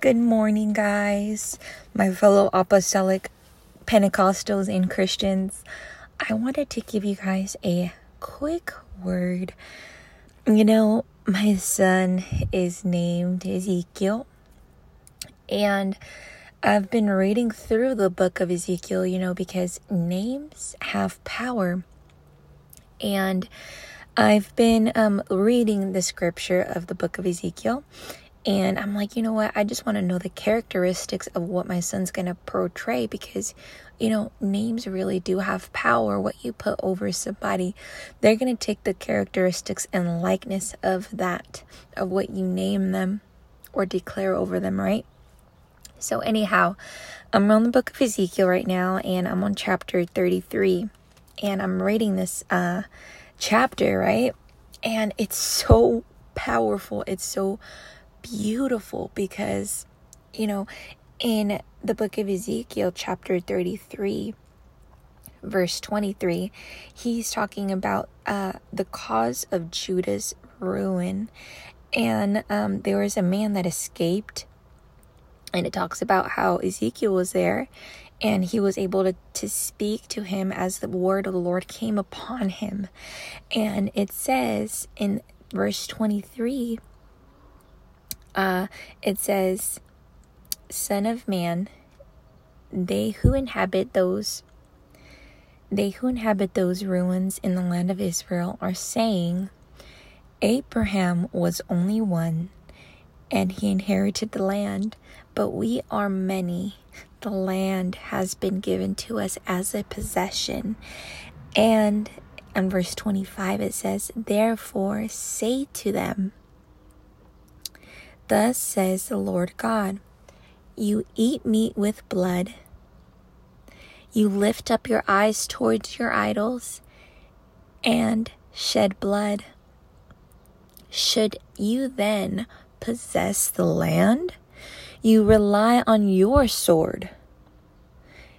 Good morning, guys, my fellow apostolic Pentecostals and Christians. I wanted to give you guys a quick word. You know, my son is named Ezekiel, and I've been reading through the book of Ezekiel, you know, because names have power. And I've been um, reading the scripture of the book of Ezekiel, and I'm like, you know what? I just want to know the characteristics of what my son's going to portray because, you know, names really do have power. What you put over somebody, they're going to take the characteristics and likeness of that, of what you name them or declare over them, right? So, anyhow, I'm on the book of Ezekiel right now and I'm on chapter 33 and I'm reading this uh, chapter, right? And it's so powerful. It's so beautiful because, you know, in the book of Ezekiel, chapter 33, verse 23, he's talking about uh, the cause of Judah's ruin. And um, there was a man that escaped, and it talks about how Ezekiel was there and he was able to, to speak to him as the word of the Lord came upon him. And it says in verse 23 uh, it says, Son of man, they who inhabit those they who inhabit those ruins in the land of Israel are saying, Abraham was only one, and he inherited the land, but we are many. The land has been given to us as a possession. And in verse 25 it says, Therefore say to them, Thus says the Lord God You eat meat with blood, you lift up your eyes towards your idols, and shed blood. Should you then possess the land? You rely on your sword.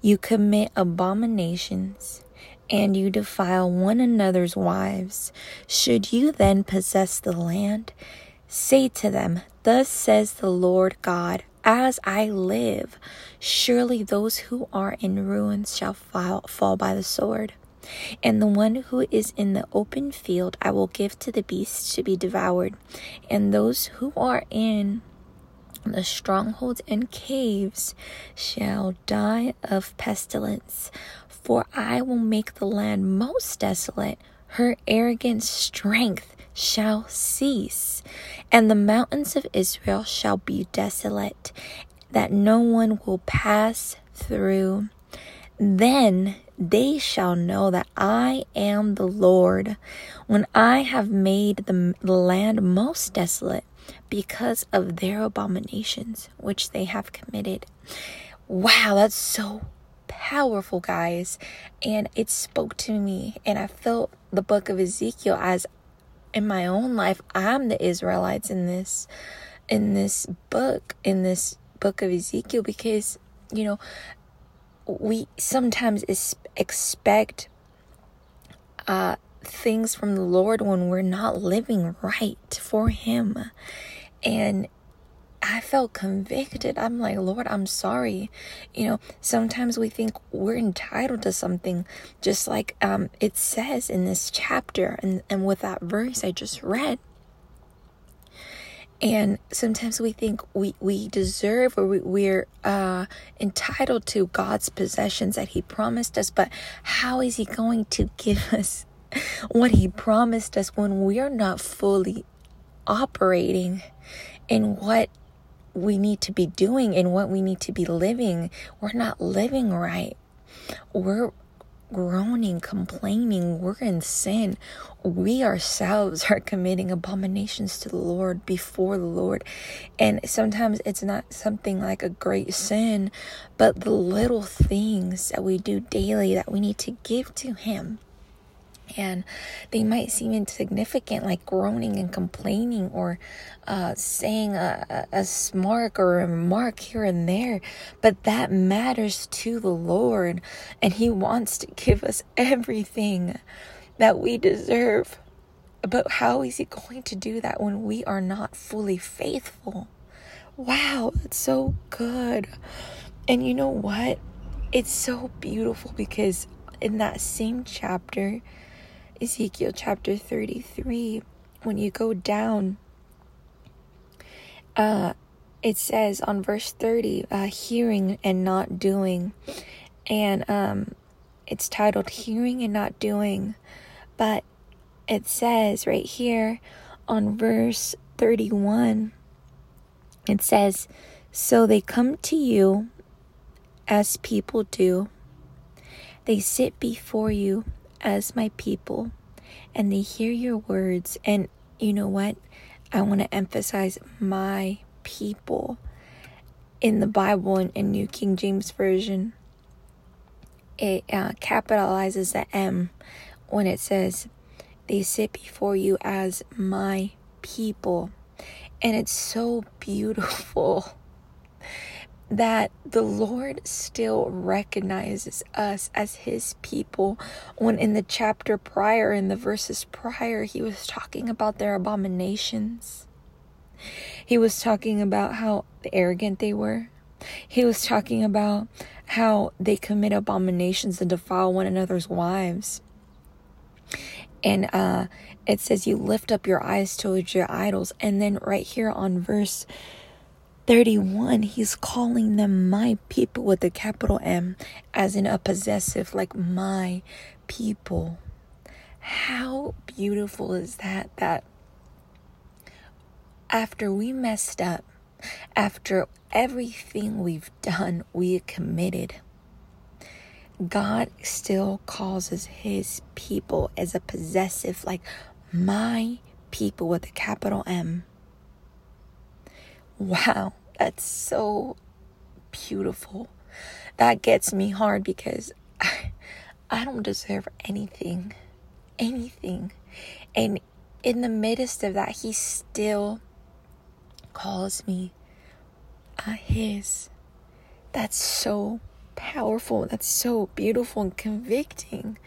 You commit abominations and you defile one another's wives. Should you then possess the land? Say to them, Thus says the Lord God, as I live, surely those who are in ruins shall fall, fall by the sword. And the one who is in the open field I will give to the beasts to be devoured, and those who are in the strongholds and caves shall die of pestilence. For I will make the land most desolate, her arrogant strength shall cease, and the mountains of Israel shall be desolate, that no one will pass through. Then they shall know that I am the Lord, when I have made the, the land most desolate because of their abominations which they have committed. Wow, that's so powerful, guys. And it spoke to me, and I felt the book of Ezekiel as in my own life i'm the israelites in this in this book in this book of ezekiel because you know we sometimes is, expect uh things from the lord when we're not living right for him. And I felt convicted. I'm like, Lord, I'm sorry. You know, sometimes we think we're entitled to something, just like um, it says in this chapter and, and with that verse I just read. And sometimes we think we, we deserve or we, we're uh, entitled to God's possessions that He promised us, but how is He going to give us what He promised us when we are not fully operating in what we need to be doing and what we need to be living. We're not living right. We're groaning, complaining. We're in sin. We ourselves are committing abominations to the Lord before the Lord. And sometimes it's not something like a great sin, but the little things that we do daily that we need to give to Him and they might seem insignificant, like groaning and complaining or uh, saying a, a smark or a remark here and there, but that matters to the Lord, and He wants to give us everything that we deserve. But how is He going to do that when we are not fully faithful? wow, that's so good. And you know what? It's so beautiful because in that same chapter, Ezekiel chapter 33, when you go down, uh, it says on verse 30, uh, hearing and not doing. And um, it's titled Hearing and Not Doing. But it says right here on verse 31, it says, So they come to you as people do. They sit before you as my people and they hear your words. And you know what? I want to emphasize my people in the Bible in, in New King James Version. It uh, capitalizes the M when it says, They sit before you as my people. And it's so beautiful that the Lord still recognizes us as his people. When in the chapter prior, in the verses prior, he was talking about their abominations. He was talking about how arrogant they were. He was talking about how they commit abominations and defile one another's wives. And uh, it says, You lift up your eyes towards your idols. And then right here on verse 31, he's calling them my people with a capital M, as in a possessive, like my people. How beautiful is that? That after we messed up, after everything we've done, we committed, God still calls us his people as a possessive, like my people with a capital M. Wow, that's so beautiful. That gets me hard because I, I don't deserve anything. Anything. And in the midst of that, he still calls me uh, his. That's so powerful. That's so beautiful and convicting.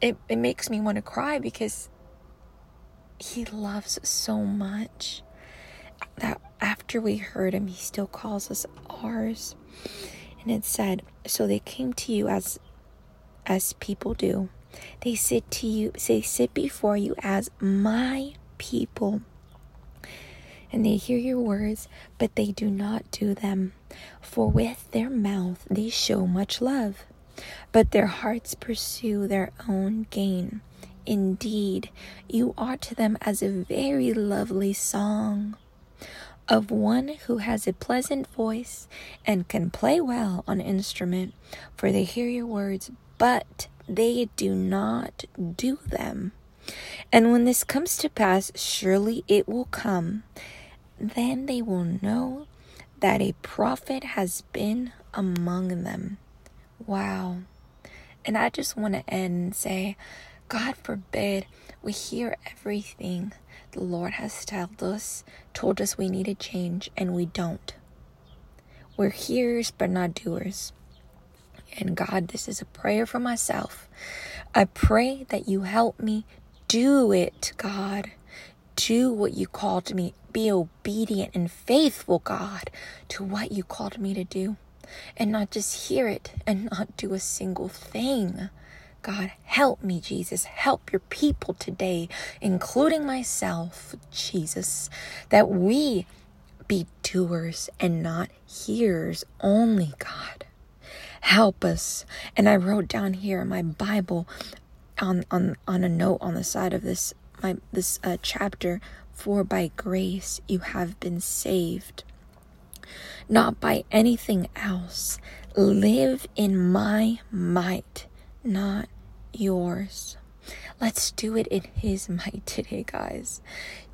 It, it makes me want to cry because he loves so much that after we heard him, he still calls us ours. And it said, So they came to you as as people do. They sit to you, they sit before you as my people. And they hear your words, but they do not do them. For with their mouth they show much love, but their hearts pursue their own gain. Indeed, you are to them as a very lovely song of one who has a pleasant voice and can play well on an instrument, for they hear your words, but they do not do them. And when this comes to pass, surely it will come. Then they will know that a prophet has been among them. Wow. And I just want to end and say, God forbid we hear everything the Lord has told us, told us we need to change, and we don't. We're hearers but not doers. And God, this is a prayer for myself. I pray that you help me do it, God. Do what you called me. Be obedient and faithful, God, to what you called me to do. And not just hear it and not do a single thing. God, help me, Jesus. Help your people today, including myself, Jesus, that we be doers and not hearers only, God. Help us. And I wrote down here in my Bible on on on a note on the side of this my this uh, chapter for by grace you have been saved not by anything else live in my might not yours. Let's do it in His might today, guys.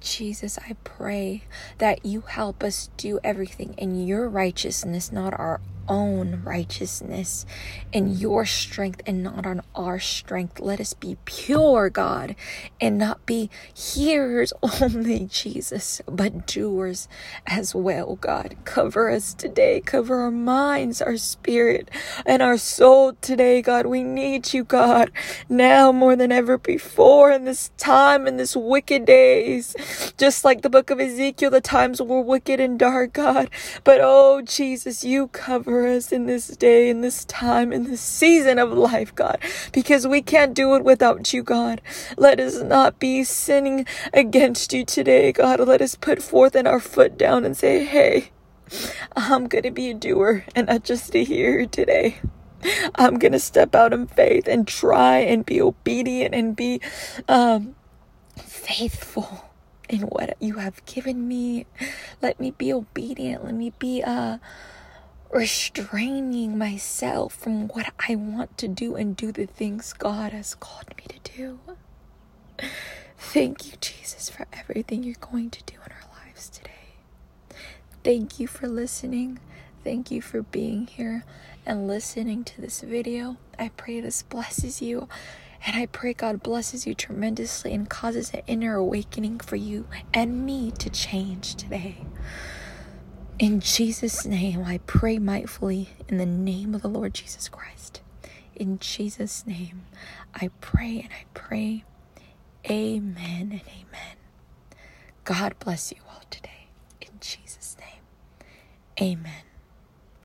Jesus, I pray that you help us do everything in your righteousness, not our own righteousness and your strength and not on our strength. Let us be pure, God, and not be hearers only, Jesus, but doers as well, God. Cover us today. Cover our minds, our spirit, and our soul today, God. We need you, God, now more than ever before in this time, in this wicked days. Just like the book of Ezekiel, the times were wicked and dark, God. But oh, Jesus, you cover us in this day, in this time, in this season of life, God, because we can't do it without you, God. Let us not be sinning against you today, God. Let us put forth in our foot down and say, hey, I'm going to be a doer and not just a hearer today. I'm going to step out in faith and try and be obedient and be um, faithful in what you have given me. Let me be obedient. Let me be uh restraining myself from what I want to do and do the things God has called me to do. Thank you, Jesus, for everything you're going to do in our lives today. Thank you for listening. Thank you for being here and listening to this video. I pray this blesses you. And I pray God blesses you tremendously and causes an inner awakening for you and me to change today. In Jesus' name, I pray mightfully in the name of the Lord Jesus Christ. In Jesus' name, I pray and I pray. Amen and amen. God bless you all today. In Jesus' name, amen.